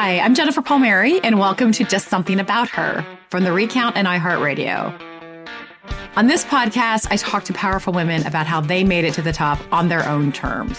Hi, I'm Jennifer Palmieri, and welcome to Just Something About Her from the Recount and iHeartRadio. On this podcast, I talk to powerful women about how they made it to the top on their own terms.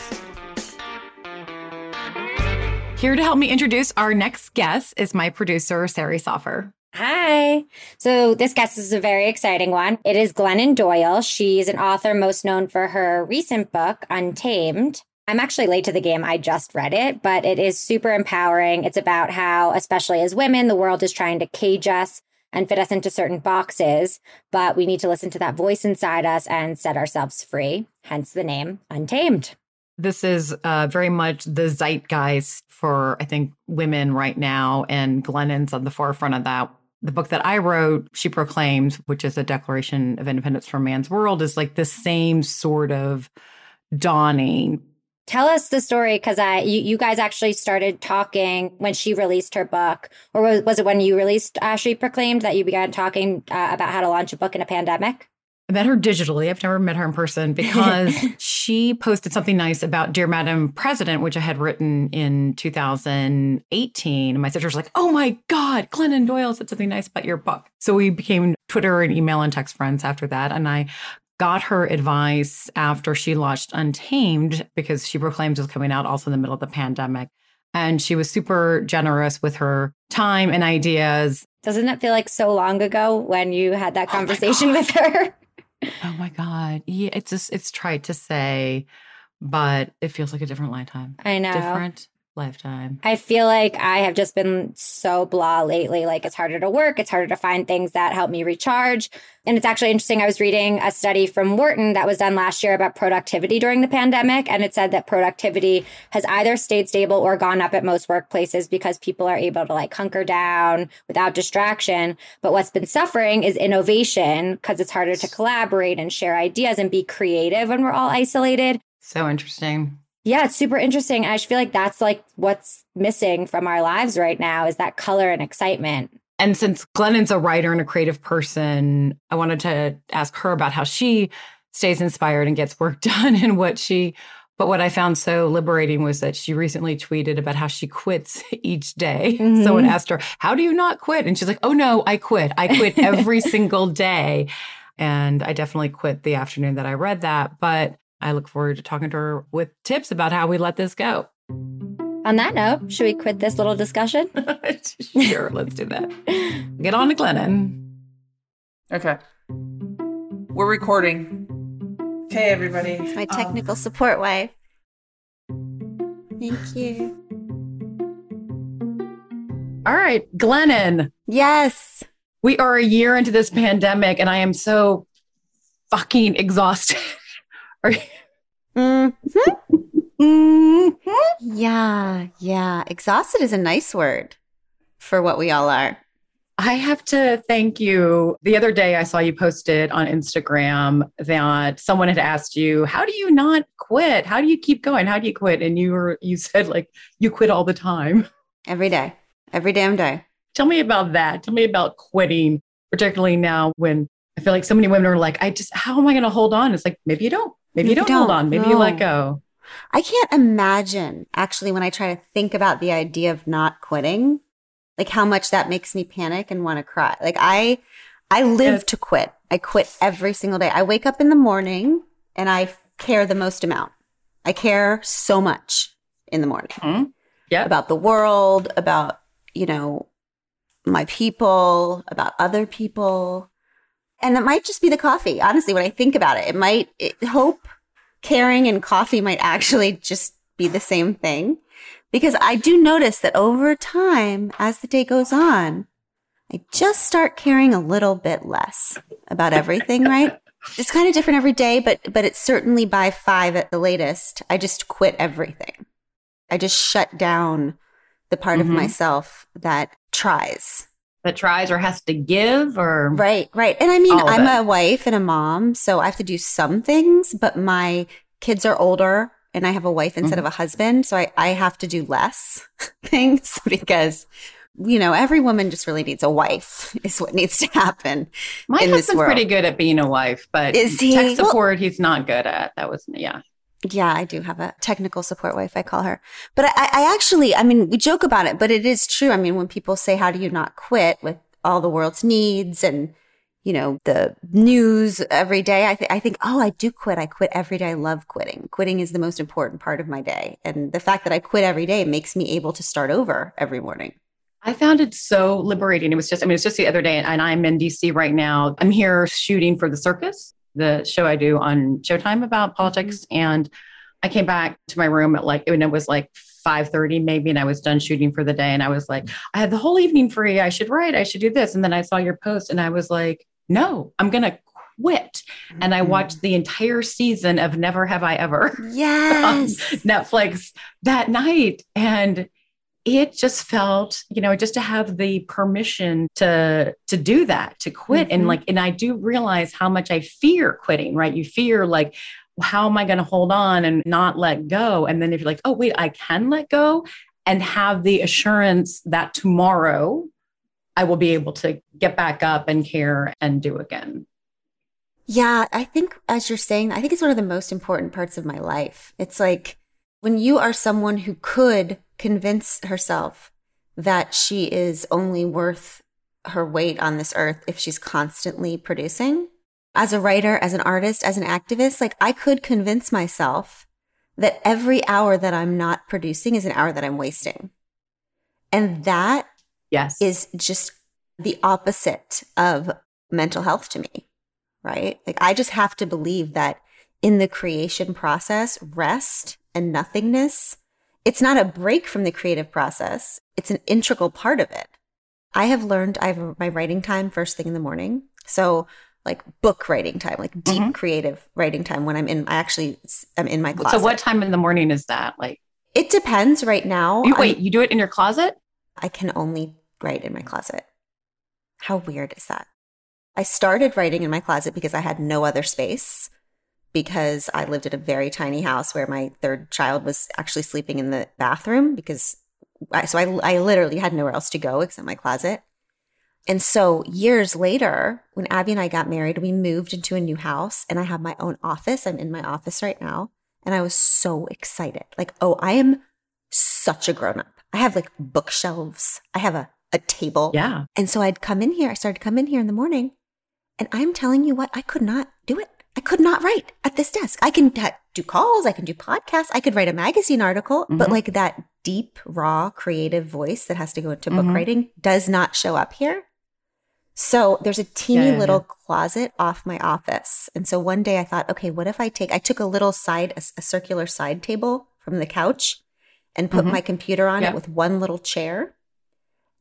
Here to help me introduce our next guest is my producer, Sari Soffer. Hi. So, this guest is a very exciting one. It is Glennon Doyle. She's an author most known for her recent book, Untamed. I'm actually late to the game. I just read it, but it is super empowering. It's about how, especially as women, the world is trying to cage us and fit us into certain boxes, but we need to listen to that voice inside us and set ourselves free, hence the name Untamed. This is uh, very much the zeitgeist for, I think, women right now, and Glennon's on the forefront of that. The book that I wrote, She Proclaims, which is a Declaration of Independence from Man's World, is like the same sort of dawning. Tell us the story because I you, you guys actually started talking when she released her book, or was, was it when you released uh, She Proclaimed that you began talking uh, about how to launch a book in a pandemic? I met her digitally. I've never met her in person because she posted something nice about Dear Madam President, which I had written in 2018. And my sister was like, Oh my God, Glennon Doyle said something nice about your book. So we became Twitter and email and text friends after that. And I got her advice after she launched Untamed because She Proclaims was coming out also in the middle of the pandemic. And she was super generous with her time and ideas. Doesn't it feel like so long ago when you had that oh conversation oh with her? Oh my God. Yeah, it's just, it's trite to say, but it feels like a different lifetime. I know. Different lifetime. I feel like I have just been so blah lately. Like it's harder to work, it's harder to find things that help me recharge. And it's actually interesting. I was reading a study from Wharton that was done last year about productivity during the pandemic. And it said that productivity has either stayed stable or gone up at most workplaces because people are able to like hunker down without distraction. But what's been suffering is innovation because it's harder to collaborate and share ideas and be creative when we're all isolated. So interesting. Yeah, it's super interesting. I feel like that's like what's missing from our lives right now is that color and excitement. And since Glennon's a writer and a creative person, I wanted to ask her about how she stays inspired and gets work done and what she but what I found so liberating was that she recently tweeted about how she quits each day. Mm-hmm. Someone asked her, How do you not quit? And she's like, Oh no, I quit. I quit every single day. And I definitely quit the afternoon that I read that. But I look forward to talking to her with tips about how we let this go. On that note, should we quit this little discussion? sure, let's do that. Get on to Glennon. Okay. We're recording. Okay, everybody. My technical um, support wife. Thank you. All right, Glennon. Yes. We are a year into this pandemic, and I am so fucking exhausted. Are you? Mm-hmm. Mm-hmm. Yeah, yeah. Exhausted is a nice word for what we all are. I have to thank you. The other day, I saw you posted on Instagram that someone had asked you, "How do you not quit? How do you keep going? How do you quit?" And you were you said like you quit all the time, every day, every damn day. Tell me about that. Tell me about quitting, particularly now when I feel like so many women are like, "I just how am I going to hold on?" It's like maybe you don't. Maybe you don't, don't hold on. Maybe no. you let go. I can't imagine actually when I try to think about the idea of not quitting, like how much that makes me panic and want to cry. Like I, I live yes. to quit. I quit every single day. I wake up in the morning and I care the most amount. I care so much in the morning. Mm-hmm. Yeah. About the world, about, you know, my people, about other people. And it might just be the coffee. Honestly, when I think about it, it might it, hope, caring, and coffee might actually just be the same thing. Because I do notice that over time, as the day goes on, I just start caring a little bit less about everything, right? It's kind of different every day, but but it's certainly by five at the latest. I just quit everything. I just shut down the part mm-hmm. of myself that tries that tries or has to give or right right. And i mean i'm it. a wife and a mom so i have to do some things but my kids are older and i have a wife instead mm-hmm. of a husband so I, I have to do less things because you know every woman just really needs a wife is what needs to happen my husband's pretty good at being a wife but is he? tech support well, he's not good at. That was yeah Yeah, I do have a technical support wife, I call her. But I, I actually, I mean, we joke about it, but it is true. I mean, when people say, How do you not quit with all the world's needs and, you know, the news every day, I, th- I think, Oh, I do quit. I quit every day. I love quitting. Quitting is the most important part of my day. And the fact that I quit every day makes me able to start over every morning. I found it so liberating. It was just, I mean, it's just the other day, and I'm in DC right now. I'm here shooting for the circus, the show I do on Showtime about politics. Mm-hmm. And I came back to my room at like, and it was like 5.30 maybe, and I was done shooting for the day. And I was like, I had the whole evening free. I should write, I should do this. And then I saw your post and I was like, no, I'm going to quit. Mm-hmm. And I mm-hmm. watched the entire season of Never Have I Ever yes. Netflix that night. And it just felt you know just to have the permission to to do that to quit. Mm-hmm. and like and i do realize how much i fear quitting right? You fear like how am i going to hold on and not let go? And then if you're like oh wait i can let go and have the assurance that tomorrow i will be able to get back up and care and do again. Yeah i think as you're saying i think it's one of the most important parts of my life. It's like when you are someone who could convince herself that she is only worth her weight on this earth if she's constantly producing. As a writer, as an artist, as an activist, like I could convince myself that every hour that I'm not producing is an hour that I'm wasting. And that yes. is just the opposite of mental health to me, right? Like I just have to believe that in the creation process, rest and nothingness it's not a break from the creative process, it's an integral part of it. I have learned I have my writing time first thing in the morning. So, like book writing time, like deep mm-hmm. creative writing time when I'm in, I actually, I'm in my closet. So, what time in the morning is that? Like, it depends right now. You, wait, you do it in your closet? I can only write in my closet. How weird is that? I started writing in my closet because I had no other space because I lived in a very tiny house where my third child was actually sleeping in the bathroom because I, so I, I literally had nowhere else to go except my closet. And so years later, when Abby and I got married, we moved into a new house and I have my own office. I'm in my office right now. And I was so excited. Like, oh, I am such a grown up. I have like bookshelves. I have a, a table. Yeah. And so I'd come in here. I started to come in here in the morning. And I'm telling you what, I could not do it. I could not write at this desk. I can do calls, I can do podcasts, I could write a magazine article, mm-hmm. but like that deep, raw, creative voice that has to go into mm-hmm. book writing does not show up here. So there's a teeny yeah, yeah, little yeah. closet off my office. And so one day I thought, okay, what if I take, I took a little side, a, a circular side table from the couch and put mm-hmm. my computer on it with one little chair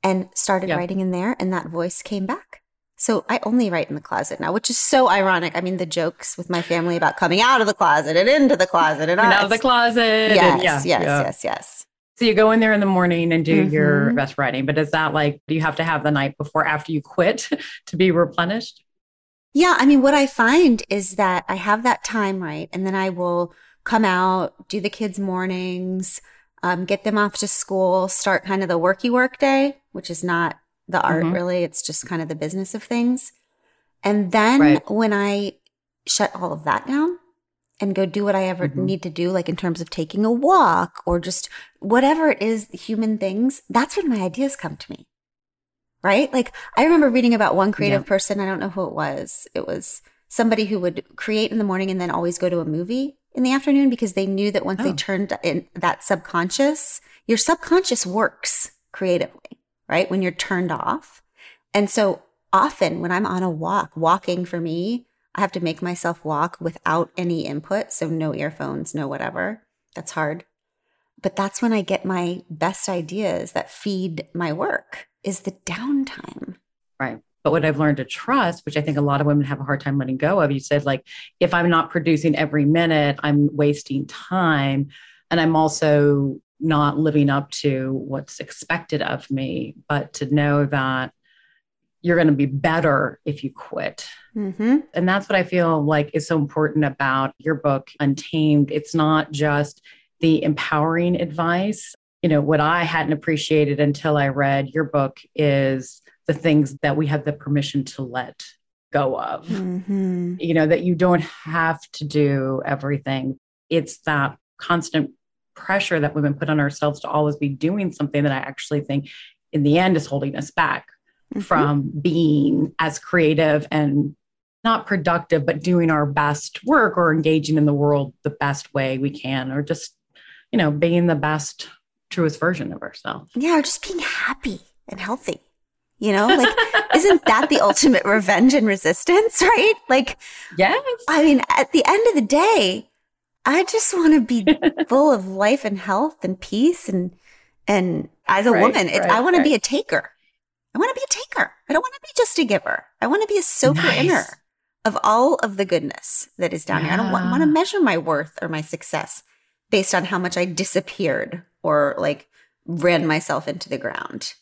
and started writing in there. And that voice came back. So I only write in the closet now, which is so ironic. I mean, the jokes with my family about coming out of the closet and into the closet and out of the closet. Yes, yeah, yes, yeah. yes, yes. So you go in there in the morning and do mm-hmm. your best writing, but is that like, do you have to have the night before after you quit to be replenished? Yeah. I mean, what I find is that I have that time right. And then I will come out, do the kids' mornings, um, get them off to school, start kind of the worky work day, which is not the art mm-hmm. really. It's just kind of the business of things. And then right. when I shut all of that down and go do what I ever mm-hmm. need to do, like in terms of taking a walk or just whatever it is, human things, that's when my ideas come to me. Right? Like I remember reading about one creative yeah. person. I don't know who it was. It was somebody who would create in the morning and then always go to a movie in the afternoon because they knew that once oh. they turned in that subconscious, your subconscious works creatively right? When you're turned off. And so often when I'm on a walk, walking for me, I have to make myself walk without any input. So no earphones, no whatever. That's hard. But that's when I get my best ideas that feed my work is the downtime. Right. But what I've learned to trust, which I think a lot of women have a hard time letting go of, you said, like, if I'm not producing every minute, I'm wasting time. And I'm also not living up to what's expected of me, but to know that you're going to be better if you quit. Mm-hmm. And that's what I feel like is so important about your book, Untamed. It's not just the empowering advice. You know, what I hadn't appreciated until I read your book is the things that we have the permission to let go of. Mm-hmm. You know, that you don't have to do everything it's that constant pressure that we've been put on ourselves to always be doing something that I actually think in the end is holding us back mm-hmm. from being as creative and not productive, but doing our best work or engaging in the world the best way we can, or just, you know, being the best, truest version of ourselves. Yeah, or just being happy and healthy. You know, like, isn't that the ultimate revenge and resistance, right? Like, yes. I mean, at the end of the day, I just want to be full of life and health and peace and and as a right, woman, right, I want right. to be a taker. I want to be a taker. I don't want to be just a giver. I want to be a soaker nice. inner of all of the goodness that is down yeah. here. I don't want, want to measure my worth or my success based on how much I disappeared or like ran myself into the ground.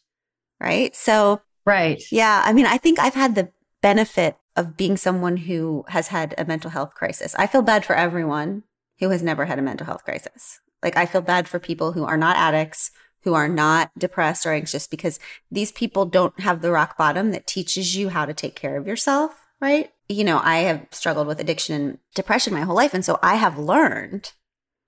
Right. So, right. Yeah. I mean, I think I've had the benefit of being someone who has had a mental health crisis. I feel bad for everyone who has never had a mental health crisis. Like, I feel bad for people who are not addicts, who are not depressed or anxious because these people don't have the rock bottom that teaches you how to take care of yourself, right? You know, I have struggled with addiction and depression my whole life. And so I have learned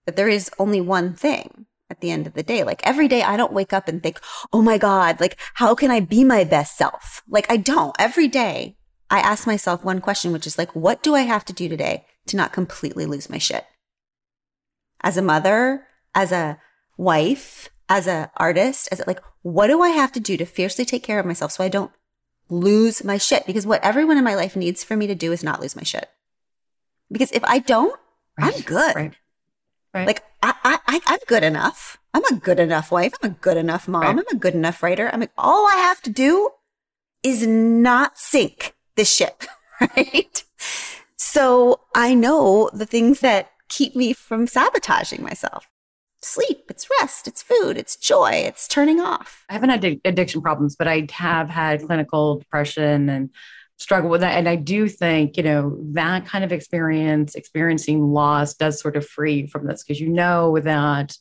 that there is only one thing at the end of the day. Like every day I don't wake up and think, oh my God, like how can I be my best self? Like I don't. Every day I ask myself one question, which is like, what do I have to do today to not completely lose my shit? As a mother, as a wife, as an artist, as a, like, what do I have to do to fiercely take care of myself so I don't lose my shit? Because what everyone in my life needs for me to do is not lose my shit. Because if I don't, right. I'm good. Right. Right. Like I, I, I, am good enough. I'm a good enough wife. I'm a good enough mom. I'm a good enough writer. I'm like, all I have to do is not sink this ship, right? So I know the things that keep me from sabotaging myself sleep, it's rest, it's food, it's joy, it's turning off. I haven't had addiction problems, but I have had clinical depression and struggle with that. And I do think, you know, that kind of experience, experiencing loss does sort of free from this because you know that,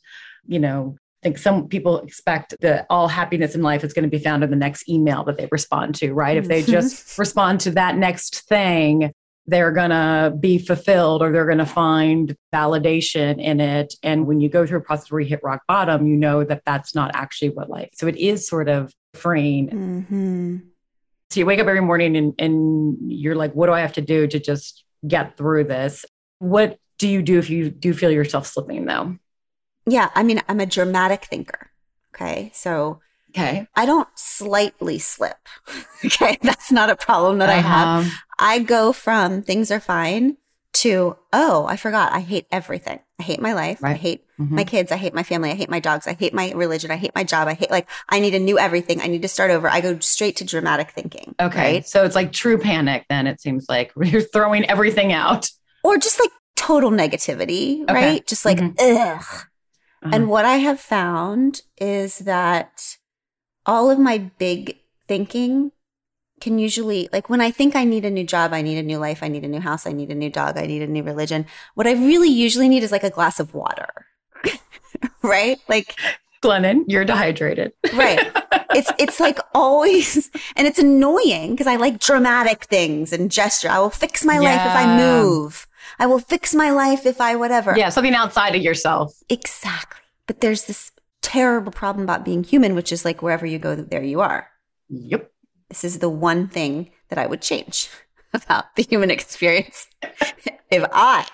you know, I think some people expect that all happiness in life is going to be found in the next email that they respond to, right? If they just respond to that next thing, they're going to be fulfilled or they're going to find validation in it. And when you go through a process where you hit rock bottom, you know that that's not actually what life. So it is sort of freeing. Mm-hmm. So you wake up every morning and, and you're like, what do I have to do to just get through this? What do you do if you do feel yourself slipping though? Yeah. I mean, I'm a dramatic thinker. Okay. So Okay. I don't slightly slip. okay. That's not a problem that uh-huh. I have. Uh-huh. I go from things are fine to, oh, I forgot. I hate everything. I hate my life. Right. I hate mm-hmm. my kids. I hate my family. I hate my dogs. I hate my religion. I hate my job. I hate like, I need a new everything. I need to start over. I go straight to dramatic thinking. Okay. Right? So it's like true panic then it seems like you're throwing everything out. Or just like total negativity, okay. right? Just like, mm-hmm. ugh. Uh-huh. And what I have found is that all of my big thinking can usually like when I think I need a new job, I need a new life, I need a new house, I need a new dog, I need a new religion. What I really usually need is like a glass of water. right? Like Glennon, you're dehydrated. right. It's it's like always and it's annoying because I like dramatic things and gesture. I will fix my yeah. life if I move. I will fix my life if I whatever. Yeah, something outside of yourself. Exactly. But there's this terrible problem about being human, which is like wherever you go, there you are. Yep. This is the one thing that I would change about the human experience if I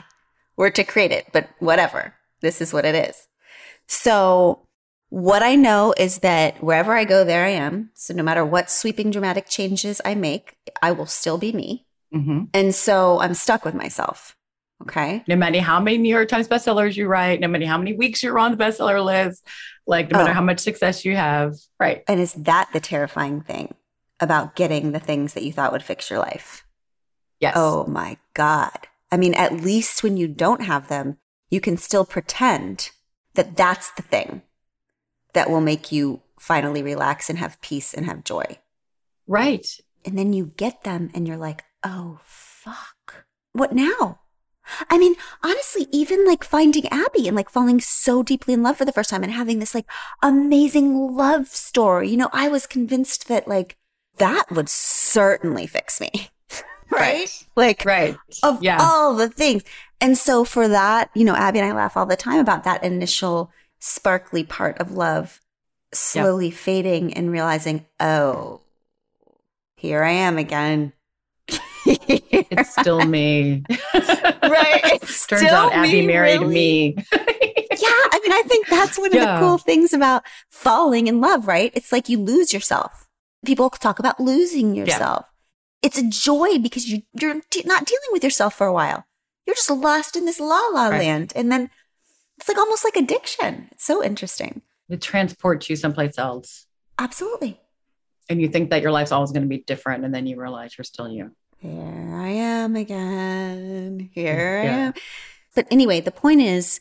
were to create it, but whatever. This is what it is. So, what I know is that wherever I go, there I am. So, no matter what sweeping dramatic changes I make, I will still be me. Mm-hmm. And so, I'm stuck with myself. Okay. No matter how many New York Times bestsellers you write, no matter how many weeks you're on the bestseller list, like no matter oh. how much success you have. Right. And is that the terrifying thing about getting the things that you thought would fix your life? Yes. Oh my God. I mean, at least when you don't have them, you can still pretend that that's the thing that will make you finally relax and have peace and have joy. Right. And then you get them and you're like, oh, fuck. What now? I mean, honestly, even like finding Abby and like falling so deeply in love for the first time and having this like amazing love story. You know, I was convinced that like that would certainly fix me. right? Like, Right. of Yeah. all the things. And so for that, you know, Abby and I laugh all the time about that initial sparkly part of love slowly fading and realizing, oh, here I am again. It's still me. right. It's Turns still out Abby me, married really. me. yeah, I mean, I think that's one of Yeah. the cool things about falling in love, right? It's like you lose yourself. People talk about losing yourself. Yeah. It's a joy because you, you're de- not dealing with yourself for a while. You're just lost in this la la Right. land. And then it's like almost like addiction. It's so interesting. It transports you someplace else. Absolutely. And you think that your life's always going to be different. And then you realize you're still you. Here I am again. Here I am. But anyway, the point is,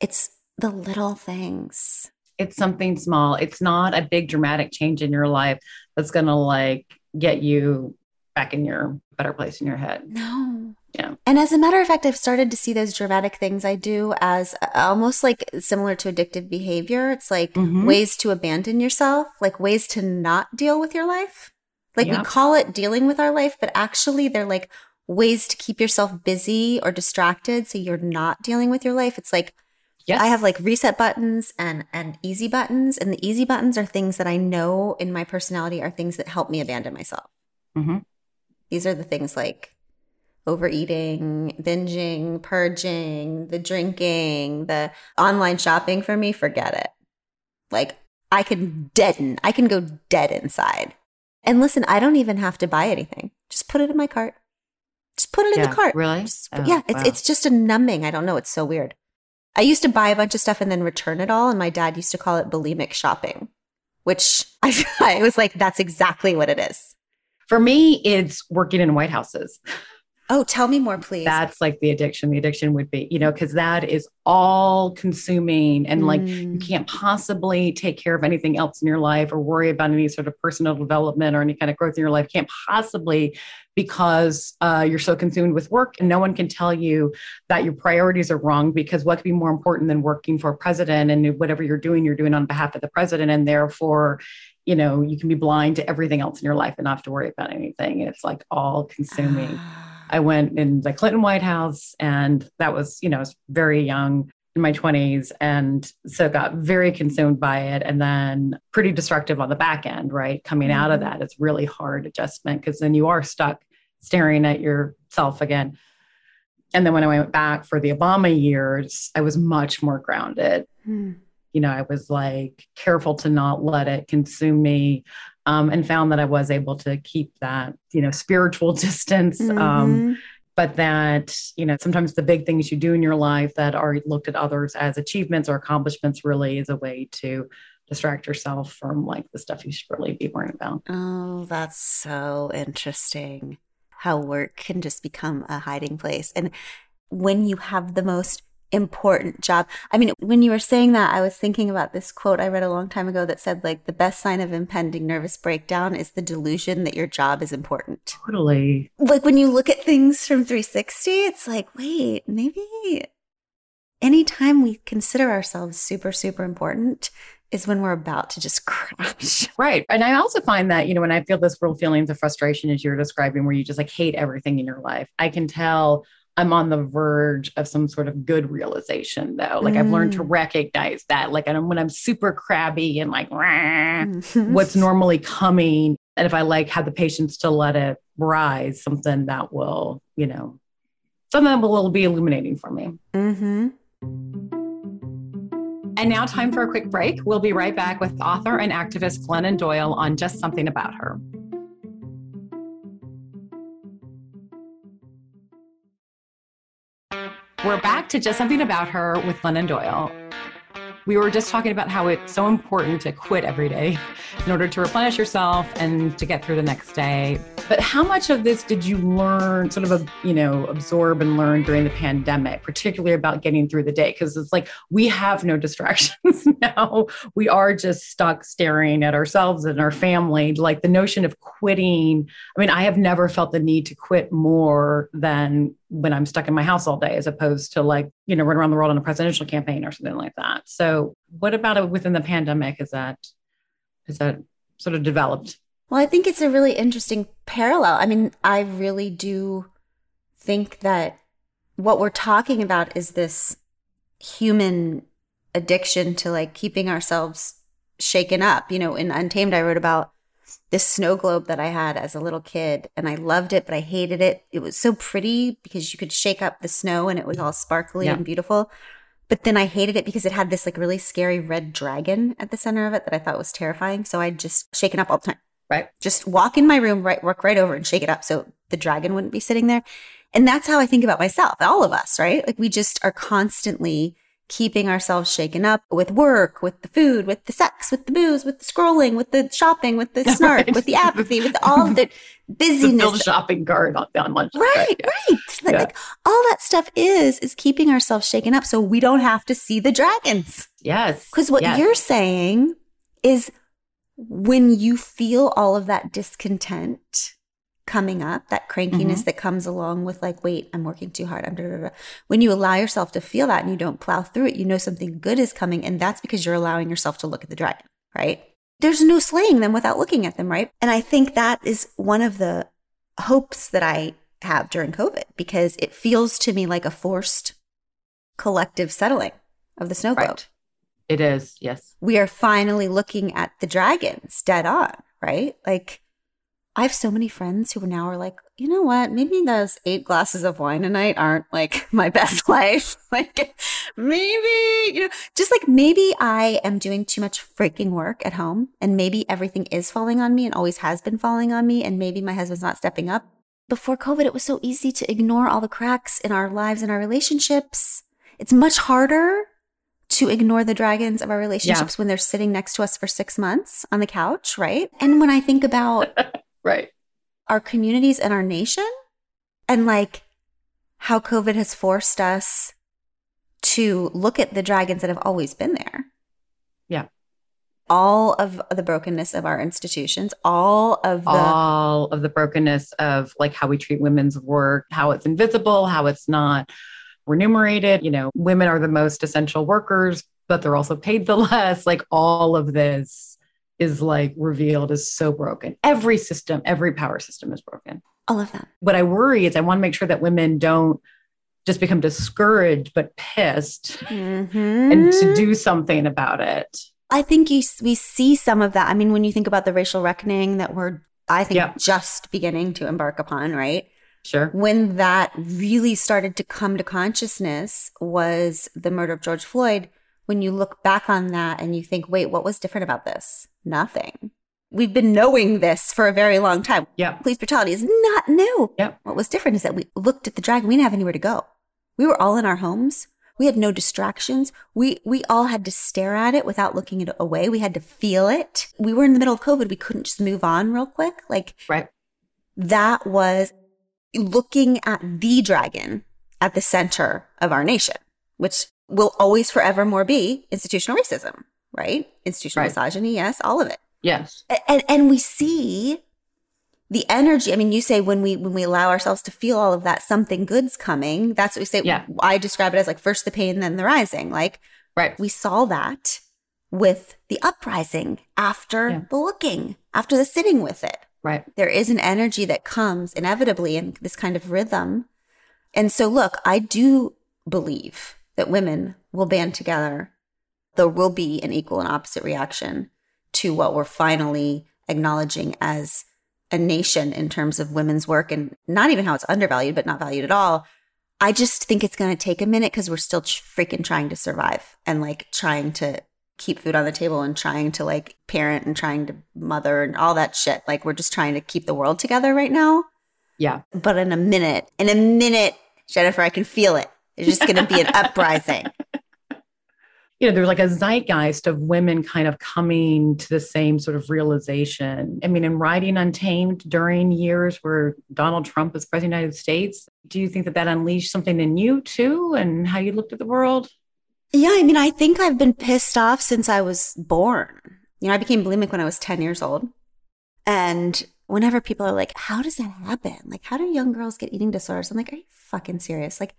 it's the little things. It's something small. It's not a big dramatic change in your life that's going to like get you back in your better place in your head. No. Yeah. And as a matter of fact, I've started to see those dramatic things I do as uh, almost like similar to addictive behavior. It's like Mhm. ways to abandon yourself, like ways to not deal with your life. Like Yeah. we call it dealing with our life, but actually they're like ways to keep yourself busy or distracted so you're not dealing with your life. It's like Yes. I have like reset buttons and and easy buttons, and the easy buttons are things that I know in my personality are things that help me abandon myself. Mhm. These are the things like overeating, binging, purging, the drinking, the online shopping for me, forget it. Like I can deaden, I can go dead inside. And listen, I don't even have to buy anything. Just put it in my cart. Just put it in the cart. really? Just- Oh, yeah, it's wow. it's just a numbing. I don't know. It's so weird. I used to buy a bunch of stuff and then return it all, and my dad used to call it bulimic shopping, which I, I was like, that's exactly what it is. For me, it's working in White Houses. Oh, tell me more, please. That's like the addiction. The addiction would be, you know, because that is all consuming and like you Mm. can't possibly take care of anything else in your life or worry about any sort of personal development or any kind of growth in your life. Can't possibly because uh, you're so consumed with work and no one can tell you that your priorities are wrong because what could be more important than working for a president and whatever you're doing, you're doing on behalf of the president. And therefore, you know, you can be blind to everything else in your life and not have to worry about anything. It's like all consuming. I went in the Clinton White House, and that was, you know, I was very young in my 20s. And so got very consumed by it and then pretty destructive on the back end, right? Coming out of Mhm. that, it's really hard adjustment because then you are stuck staring at yourself again. And then when I went back for the Obama years, I was much more grounded Hmm. you know, I was like careful to not let it consume me, um, and found that I was able to keep that, you know, spiritual distance. Um, Mhm. but that, you know, sometimes the big things you do in your life that are looked at others as achievements or accomplishments really is a way to distract yourself from like the stuff you should really be worrying about. Oh, that's so interesting. How work can just become a hiding place. And when you have the most important job, I mean, when you were saying that, I was thinking about this quote I read a long time ago that said, like, the best sign of impending nervous breakdown is the delusion that your job is important. Totally. Like, when you look at things from 360, it's like, wait, maybe anytime we consider ourselves super, super important is when we're about to just crash. Right. And I also find that, you know, when I feel those real feelings of frustration as you're describing, where you just like hate everything in your life, I can tell I'm on the verge of some sort of good realization, though. Like I've learned to Mm. recognize that. Like and when I'm super crabby and like, Mhm. what's normally coming. And if I like have the patience to let it rise, something that will, you know, something that will be illuminating for me. Mm-hmm. And now, time for a quick break. We'll be right back with author and activist Glennon Doyle on just something about her. We're back to just something about her with Glennon Doyle. We were just talking about how it's so important to quit every day in order to replenish yourself and to get through the next day. But how much of this did you learn, sort of, you know, absorb and learn during the pandemic, particularly about getting through the day? Because it's like we have no distractions now. We are just stuck staring at ourselves and our family. Like the notion of quitting. I mean, I have never felt the need to quit more than when I'm stuck in my house all day, as opposed to like, you know, run around the world on a presidential campaign or something like that. So, what about it within the pandemic? Is that is that sort of developed? Well, I think it's a really interesting parallel. I mean, I really do think that what we're talking about is this human addiction to like keeping ourselves shaken up. You know, in Untamed, I wrote about this snow globe that I had as a little kid, and I loved it, but I hated it. It was so pretty because you could shake up the snow and it was all sparkly Yeah. and beautiful. But then I hated it because it had this like really scary red dragon at the center of it that I thought was terrifying. So I'd just shake it up all the time. Right. Just walk in my room, right, walk right over and shake it up so the dragon wouldn't be sitting there. And that's how I think about myself, all of us, right? Like we just are constantly keeping ourselves shaken up with work, with the food, with the sex, with the booze, with the scrolling, with the shopping, with the snark, Right. with the apathy, with all of the The busyness. filled shopping cart on, on lunch. Right, Yeah. right. Like, Yeah. like all that stuff is is keeping ourselves shaken up so we don't have to see the dragons. Yes. Because what Yes. you're saying is when you feel all of that discontent coming up, that crankiness Mm-hmm. that comes along with like, wait, I'm working too hard. I'm da, da, da. When you allow yourself to feel that and you don't plow through it, you know something good is coming. And that's because you're allowing yourself to look at the dragon, right? There's no slaying them without looking at them, right? And I think that is one of the hopes that I have during COVID because it feels to me like a forced collective settling of the snow globe Right. It is. Yes. we are finally looking at the dragons dead on, right? Like, I have so many friends who now are like, you know what? Maybe those eight glasses of wine a night aren't like my best life. like, maybe, you know, just like maybe I am doing too much freaking work at home and maybe everything is falling on me and always has been falling on me. And maybe my husband's not stepping up. Before COVID, it was so easy to ignore all the cracks in our lives and our relationships. It's much harder to ignore the dragons of our relationships when they're sitting next to us for six months on the couch, right? And when I think about Right. our communities and our nation and like how COVID has forced us to look at the dragons that have always been there. Yeah. All of the brokenness of our institutions, all of the all of the brokenness of like how we treat women's work, how it's invisible, how it's not remunerated. You know, women are the most essential workers, but they're also paid the less. Like all of this is like revealed as so broken. Every system, every power system is broken. all of them. What I worry is I want to make sure that women don't just become discouraged, but pissed Mm-hmm. and to do something about it. I think you, we see some of that. I mean, when you think about the racial reckoning that we're, I think, just beginning to embark upon, right? Sure. When that really started to come to consciousness was the murder of George Floyd. When you look back on that and you think, wait, what was different about this? Nothing. We've been knowing this for a very long time. Yeah. Police brutality is not new. Yep. What was different is that we looked at the dragon. We didn't have anywhere to go. We were all in our homes. We had no distractions. We we all had to stare at it without looking it away. We had to feel it. We were in the middle of COVID. We couldn't just move on real quick. Like Right. that was looking at the dragon at the center of our nation, which will always forevermore be institutional racism, right? Institutional Right. misogyny, yes, all of it Yes. And and we see the energy i mean you say when we when we allow ourselves to feel all of that something good's coming that's what we say Yeah. i describe it as like first the pain then the rising like Right. we saw that with the uprising after Yeah. the looking after the sitting with it Right. there is an energy that comes inevitably in this kind of rhythm and so look i do believe that women will band together there will be an equal and opposite reaction to what we're finally acknowledging as a nation in terms of women's work and not even how it's undervalued, but not valued at all. I just think it's going to take a minute because we're still freaking trying to survive and like trying to keep food on the table and trying to like parent and trying to mother and all that shit. Like we're just trying to keep the world together right now. Yeah. But in a minute, in a minute, Jennifer, I can feel it. There's just going to be an uprising. you know, there's like a zeitgeist of women kind of coming to the same sort of realization. I mean, in writing Untamed during years where Donald Trump was president of the United States, do you think that that unleashed something in you too and how you looked at the world? Yeah, I mean, I think I've been pissed off since I was born. You know, I became bulimic when I was 10 years old. And whenever people are like, how does that happen? Like, how do young girls get eating disorders? I'm like, are you fucking serious? Like,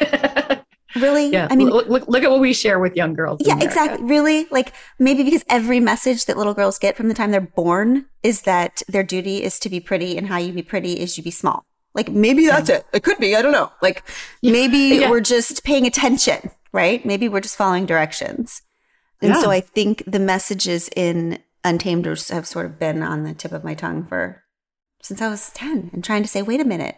Really? Yeah. I mean, look, look, look at what we share with young girls. yeah, exactly. Really? Like maybe because every message that little girls get from the time they're born is that their duty is to be pretty and how you be pretty is you be small. Like maybe that's it. It could be. I don't know. Like maybe Yeah. we're just paying attention, right? Maybe we're just following directions. And so I think the messages in Untamed have sort of been on the tip of my tongue for since I was 10 and trying to say, wait a minute.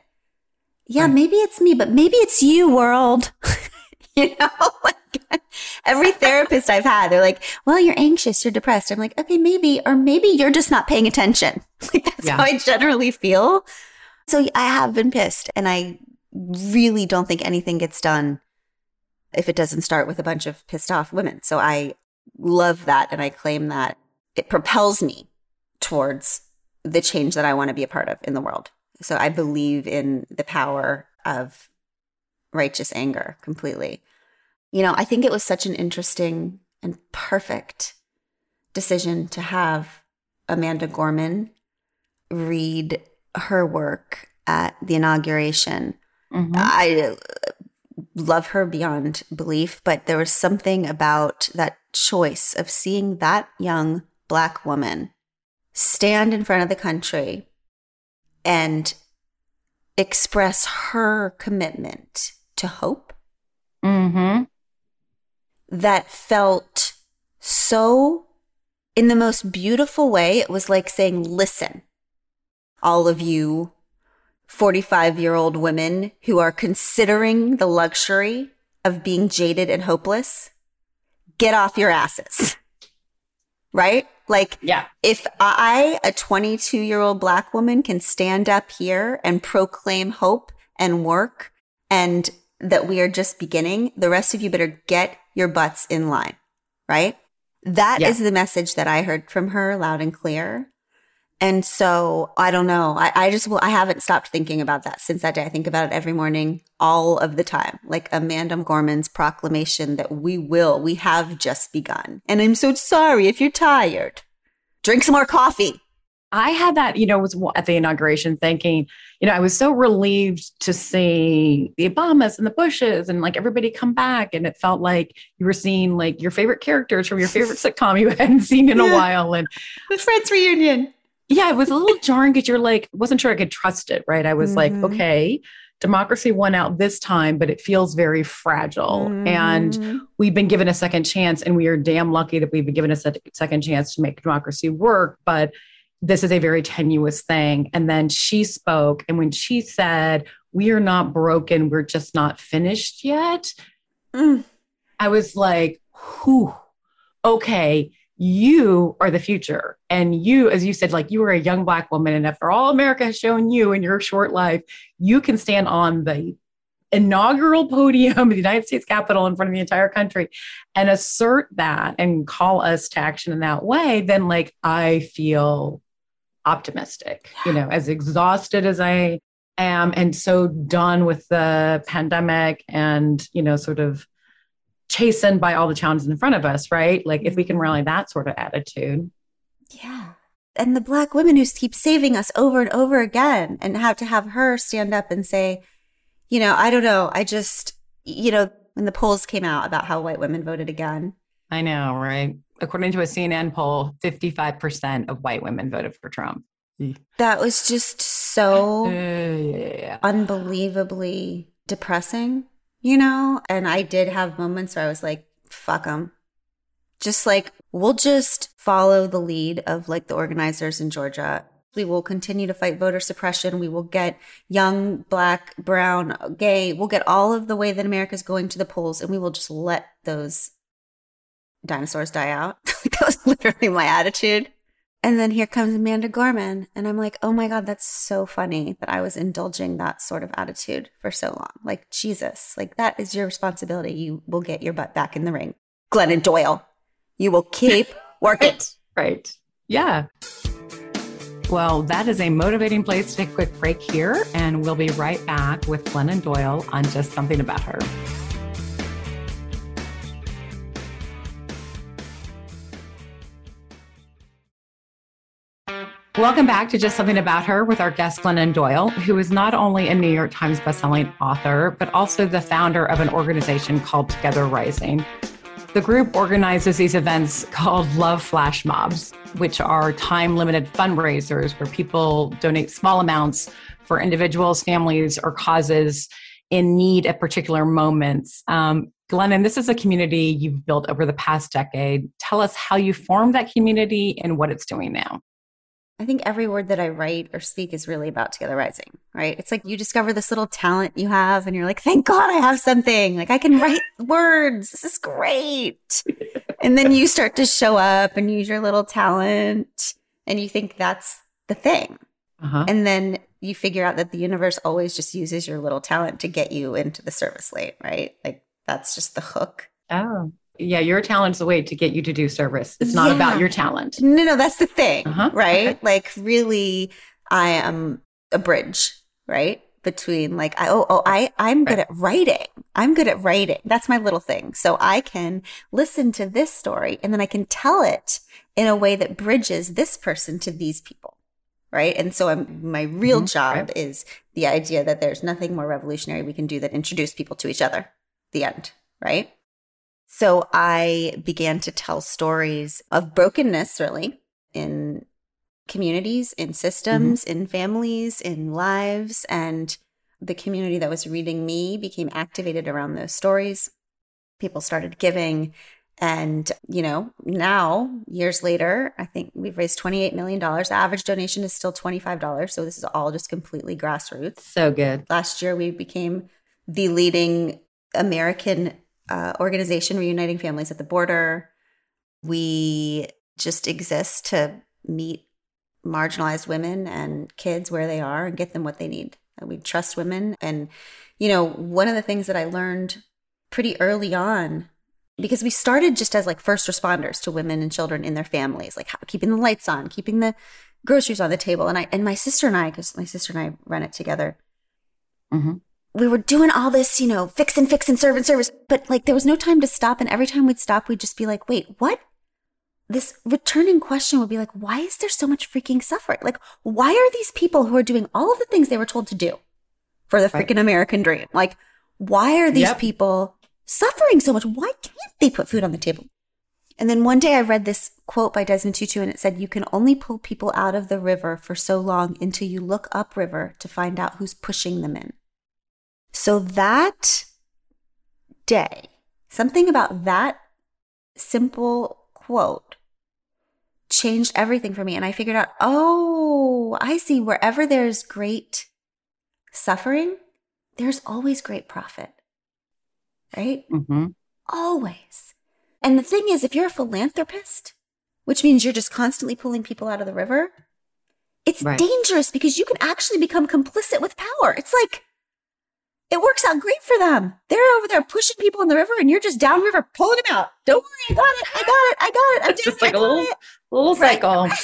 Yeah, Right. maybe it's me, but maybe it's you, world. you know, like every therapist I've had, they're like, well, you're anxious, you're depressed. I'm like, okay, maybe, or maybe you're just not paying attention. Like that's Yeah. how I generally feel. So I have been pissed and I really don't think anything gets done if it doesn't start with a bunch of pissed off women. So I love that and I claim that it propels me towards the change that I want to be a part of in the world. So I believe in the power of righteous anger completely. You know, I think it was such an interesting and perfect decision to have Amanda Gorman read her work at the inauguration. Mhm. I love her beyond belief, but there was something about that choice of seeing that young black woman stand in front of the country and express her commitment to hope Mhm. that felt so in the most beautiful way. It was like saying, listen, all of you 45 year old women who are considering the luxury of being jaded and hopeless, get off your asses. Right? Like, Yeah. if I, a 22 year old black woman, can stand up here and proclaim hope and work and that we are just beginning, the rest of you better get your butts in line. Right? That is Yeah. the message that I heard from her loud and clear. And so I don't know. I, I just, well, I haven't stopped thinking about that since that day. I think about it every morning, all of the time. Like Amanda Gorman's proclamation that we will, we have just begun. And I'm so sorry if you're tired. Drink some more coffee. I had that, you know, was at the inauguration thinking, you know, I was so relieved to see the Obamas and the Bushes and like everybody come back. And it felt like you were seeing like your favorite characters from your favorite sitcom you hadn't seen in a while. And The Friends reunion. Yeah, it was a little jarring because you're like, wasn't sure I could trust it, right? I was like, Mhm. okay, democracy won out this time, but it feels very fragile. And Mhm. we've been given a second chance, and we are damn lucky that we've been given a se- second chance to make democracy work. But this is a very tenuous thing. And then she spoke, and when she said, We are not broken, we're just not finished yet, Mm. I was like, Whew, okay, you are the future. And you, as you said, like you were a young Black woman. And after all America has shown you in your short life, you can stand on the inaugural podium of the United States Capitol in front of the entire country and assert that and call us to action in that way, then like I feel optimistic, you know, as exhausted as I am and so done with the pandemic and, you know, sort of chastened by all the challenges in front of us, right? Like if we can mm-hmm. rally that sort of attitude. Yeah. And the black women who keep saving us over and over again and have to have her stand up and say, you know, I don't know. I just, you know, when the polls came out about how white women voted again, I know, right? According to a CNN poll, 55% of white women voted for Trump. that was just so yeah. unbelievably depressing, you know? And I did have moments where I was like, fuck them. Just like, we'll just follow the lead of like the organizers in Georgia. We will continue to fight voter suppression. We will get young, black, brown, gay. We'll get all of the way that America's going to the polls and we will just let those dinosaurs die out. that was literally my attitude. And then here comes Amanda Gorman. And I'm like, oh my God, that's so funny that I was indulging that sort of attitude for so long. Like, Jesus, like that is your responsibility. You will get your butt back in the ring. Glennon Doyle, you will keep working. Right. Right. Yeah. Well, that is a motivating place to take a quick break here. And we'll be right back with Glennon Doyle on just something about her. Welcome back to Just Something About Her with our guest, Glennon Doyle, who is not only a New York Times bestselling author, but also the founder of an organization called Together Rising. The group organizes these events called Love Flash Mobs, which are time limited fundraisers where people donate small amounts for individuals, families, or causes in need at particular moments. Um, Glennon, this is a community you've built over the past decade. Tell us how you formed that community and what it's doing now. I think every word that I write or speak is really about Together Rising, right? It's like you discover this little talent you have and you're like, thank God I have something. Like I can write words. This is great. and then you start to show up and use your little talent and you think that's the thing. Uh-huh. And then you figure out that the universe always just uses your little talent to get you into the service lane, right? Like that's just the hook. Oh. Yeah, your talent's a way to get you to do service. It's not yeah. about your talent. No, no, that's the thing, uh-huh. right? Okay. Like, really, I am a bridge, right? Between like, I, oh, oh, I, I'm good right. at writing. I'm good at writing. That's my little thing. So I can listen to this story and then I can tell it in a way that bridges this person to these people. Right. And so I'm, my real mm-hmm. job right. is the idea that there's nothing more revolutionary we can do than introduce people to each other. The end. Right. So I began to tell stories of brokenness, really, in communities, in systems, mm-hmm. in families, in lives. And the community that was reading me became activated around those stories. People started giving. And, you know, now, years later, I think we've raised $28 million. The average donation is still $25. So this is all just completely grassroots. So good. Last year, we became the leading American uh, organization reuniting families at the border. We just exist to meet marginalized women and kids where they are and get them what they need. We trust women. And, you know, one of the things that I learned pretty early on, because we started just as like first responders to women and children in their families, like keeping the lights on, keeping the groceries on the table. And I, and my sister and I, because my sister and I run it together, mm-hmm we were doing all this, you know, fix and fix and serve and service, but like there was no time to stop. And every time we'd stop, we'd just be like, wait, what? This returning question would be like, why is there so much freaking suffering? Like, why are these people who are doing all of the things they were told to do for the freaking right. American dream? Like, why are these yep. people suffering so much? Why can't they put food on the table? And then one day I read this quote by Desmond Tutu and it said, You can only pull people out of the river for so long until you look upriver to find out who's pushing them in. So that day, something about that simple quote changed everything for me. And I figured out, oh, I see wherever there's great suffering, there's always great profit. Right? Mm-hmm. Always. And the thing is, if you're a philanthropist, which means you're just constantly pulling people out of the river, it's right. dangerous because you can actually become complicit with power. It's like, it works out great for them. They're over there pushing people in the river, and you're just downriver pulling them out. Don't worry, I got it. I got it. I got it. I'm just like a little, it. little cycle.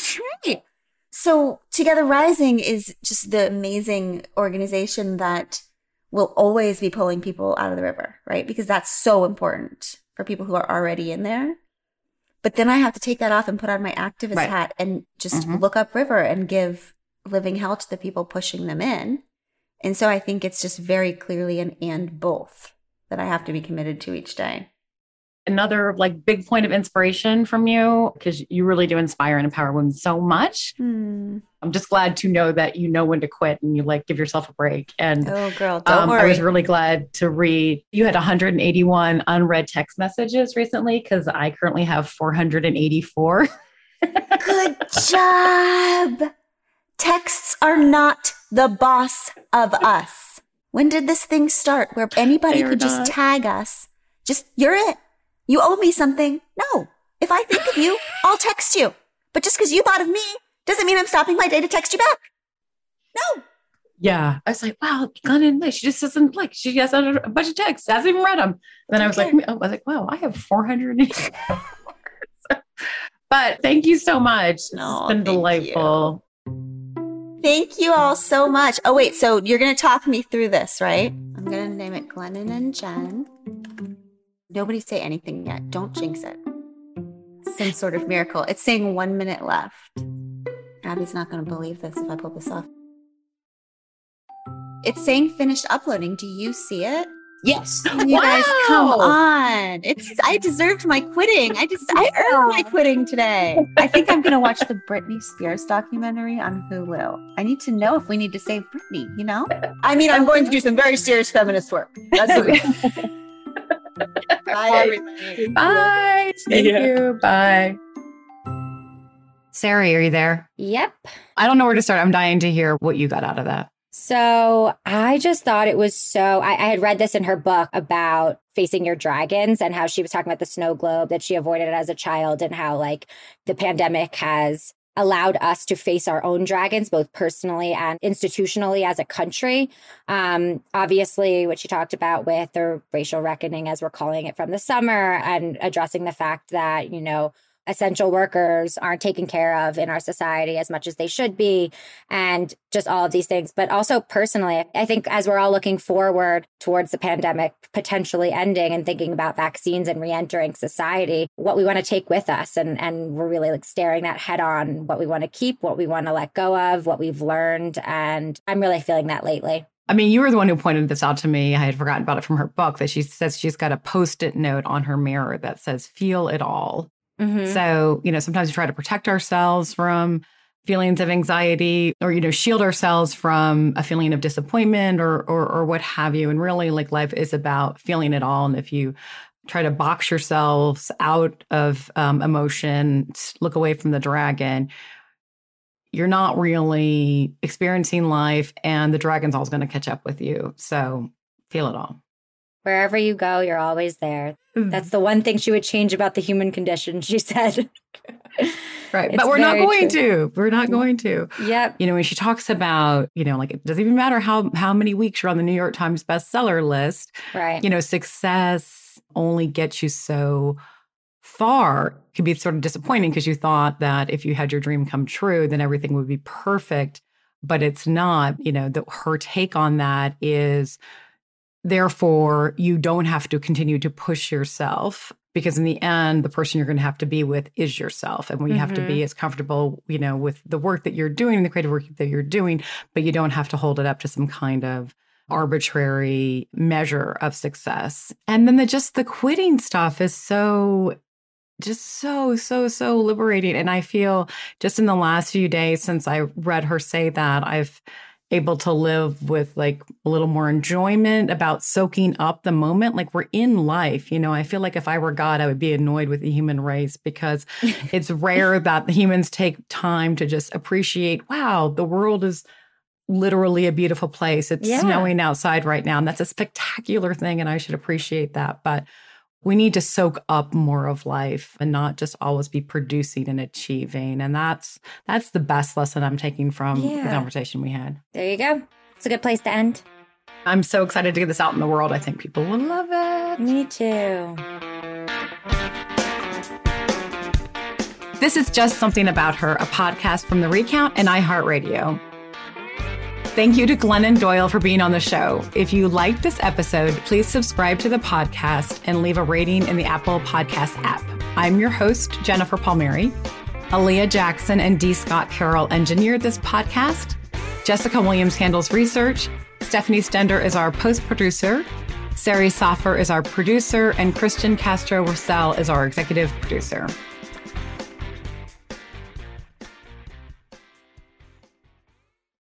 Right. So, Together Rising is just the amazing organization that will always be pulling people out of the river, right? Because that's so important for people who are already in there. But then I have to take that off and put on my activist right. hat and just mm-hmm. look up river and give living hell to the people pushing them in and so I think it's just very clearly an and both that I have to be committed to each day. Another like big point of inspiration from you because you really do inspire and empower women so much. Hmm. I'm just glad to know that you know when to quit and you like give yourself a break. And oh, girl, don't um, worry. I was really glad to read. You had 181 unread text messages recently because I currently have 484. Good job. Texts are not the boss of us. When did this thing start where anybody could just tag us? Just, you're it. You owe me something. No. If I think of you, I'll text you. But just because you thought of me doesn't mean I'm stopping my day to text you back. No. Yeah. I was like, wow, Glennon, she just doesn't like, she has a bunch of texts, hasn't even read them. And then I was like, oh, I was like, wow, I have 400. but thank you so much. No, it's been delightful. Thank you all so much. Oh, wait. So you're going to talk me through this, right? I'm going to name it Glennon and Jen. Nobody say anything yet. Don't jinx it. Some sort of miracle. It's saying one minute left. Abby's not going to believe this if I pull this off. It's saying finished uploading. Do you see it? Yes. You wow. guys, come on. It's I deserved my quitting. I just I earned my quitting today. I think I'm gonna watch the Britney Spears documentary on Hulu. I need to know if we need to save Britney, you know? I mean, I'm going to do some very serious feminist work. That's what Bye, everybody. Bye. Thank yeah. you. Bye. Sari, are you there? Yep. I don't know where to start. I'm dying to hear what you got out of that. So I just thought it was so. I, I, had read this in her book about facing your dragons and how she was talking about the snow globe that she avoided as a child and how like the pandemic has allowed us to face our own dragons both personally and institutionally as a country um, obviously what she talked about with the racial reckoning as we're calling it from the summer and addressing the fact that you know essential workers aren't taken care of in our society as much as they should be, and just all of these things. But also personally, I think as we're all looking forward towards the pandemic potentially ending and thinking about vaccines and re-entering society, what we want to take with us, and and we're really like staring that head on, what we want to keep, what we want to let go of, what we've learned, and I'm really feeling that lately. I mean, you were the one who pointed this out to me. I had forgotten about it from her book that she says she's got a post it note on her mirror that says, feel it all. Mm-hmm. So, you know, sometimes we try to protect ourselves from feelings of anxiety or, you know, shield ourselves from a feeling of disappointment or, or, or what have you. And really, like life is about feeling it all. And if you try to box yourselves out of um, emotion, look away from the dragon, you're not really experiencing life and the dragon's always going to catch up with you. So feel it all. Wherever you go, you're always there. Mm-hmm. That's the one thing she would change about the human condition, she said. right. but we're not going true. to. We're not mm-hmm. going to. Yep. You know, when she talks about, you know, like it doesn't even matter how how many weeks you're on the New York Times bestseller list. Right. You know, success only gets you so far. It can be sort of disappointing because you thought that if you had your dream come true, then everything would be perfect. But it's not. You know, the, her take on that is Therefore, you don't have to continue to push yourself because in the end, the person you're going to have to be with is yourself. And we mm-hmm. have to be mm-hmm. as comfortable, you know, with the work that you're doing, the creative work that you're doing, but you don't have to hold it up to some kind of arbitrary measure of success. And then the just the quitting stuff is so just so so so liberating and I feel just in the last few days since I read her say that I've able to live with like a little more enjoyment about soaking up the moment. Like we're in life, you know. I feel like if I were God, I would be annoyed with the human race because it's rare that the humans take time to just appreciate, wow, the world is literally a beautiful place. It's yeah. snowing outside right now. And that's a spectacular thing. And I should appreciate that. But we need to soak up more of life and not just always be producing and achieving. And that's that's the best lesson i'm taking from yeah. the conversation we had. There you go. It's a good place to end. I'm so excited to get this out in the world. I think people will love it. Me too. This is just something about her a podcast from the recount and iheartradio Thank you to Glennon Doyle for being on the show. If you liked this episode, please subscribe to the podcast and leave a rating in the Apple Podcast app. I'm your host, Jennifer Palmieri. Aaliyah Jackson and D. Scott Carroll engineered this podcast. Jessica Williams handles research. Stephanie Stender is our post producer. Sari Saffer is our producer, and Christian Castro Russell is our executive producer.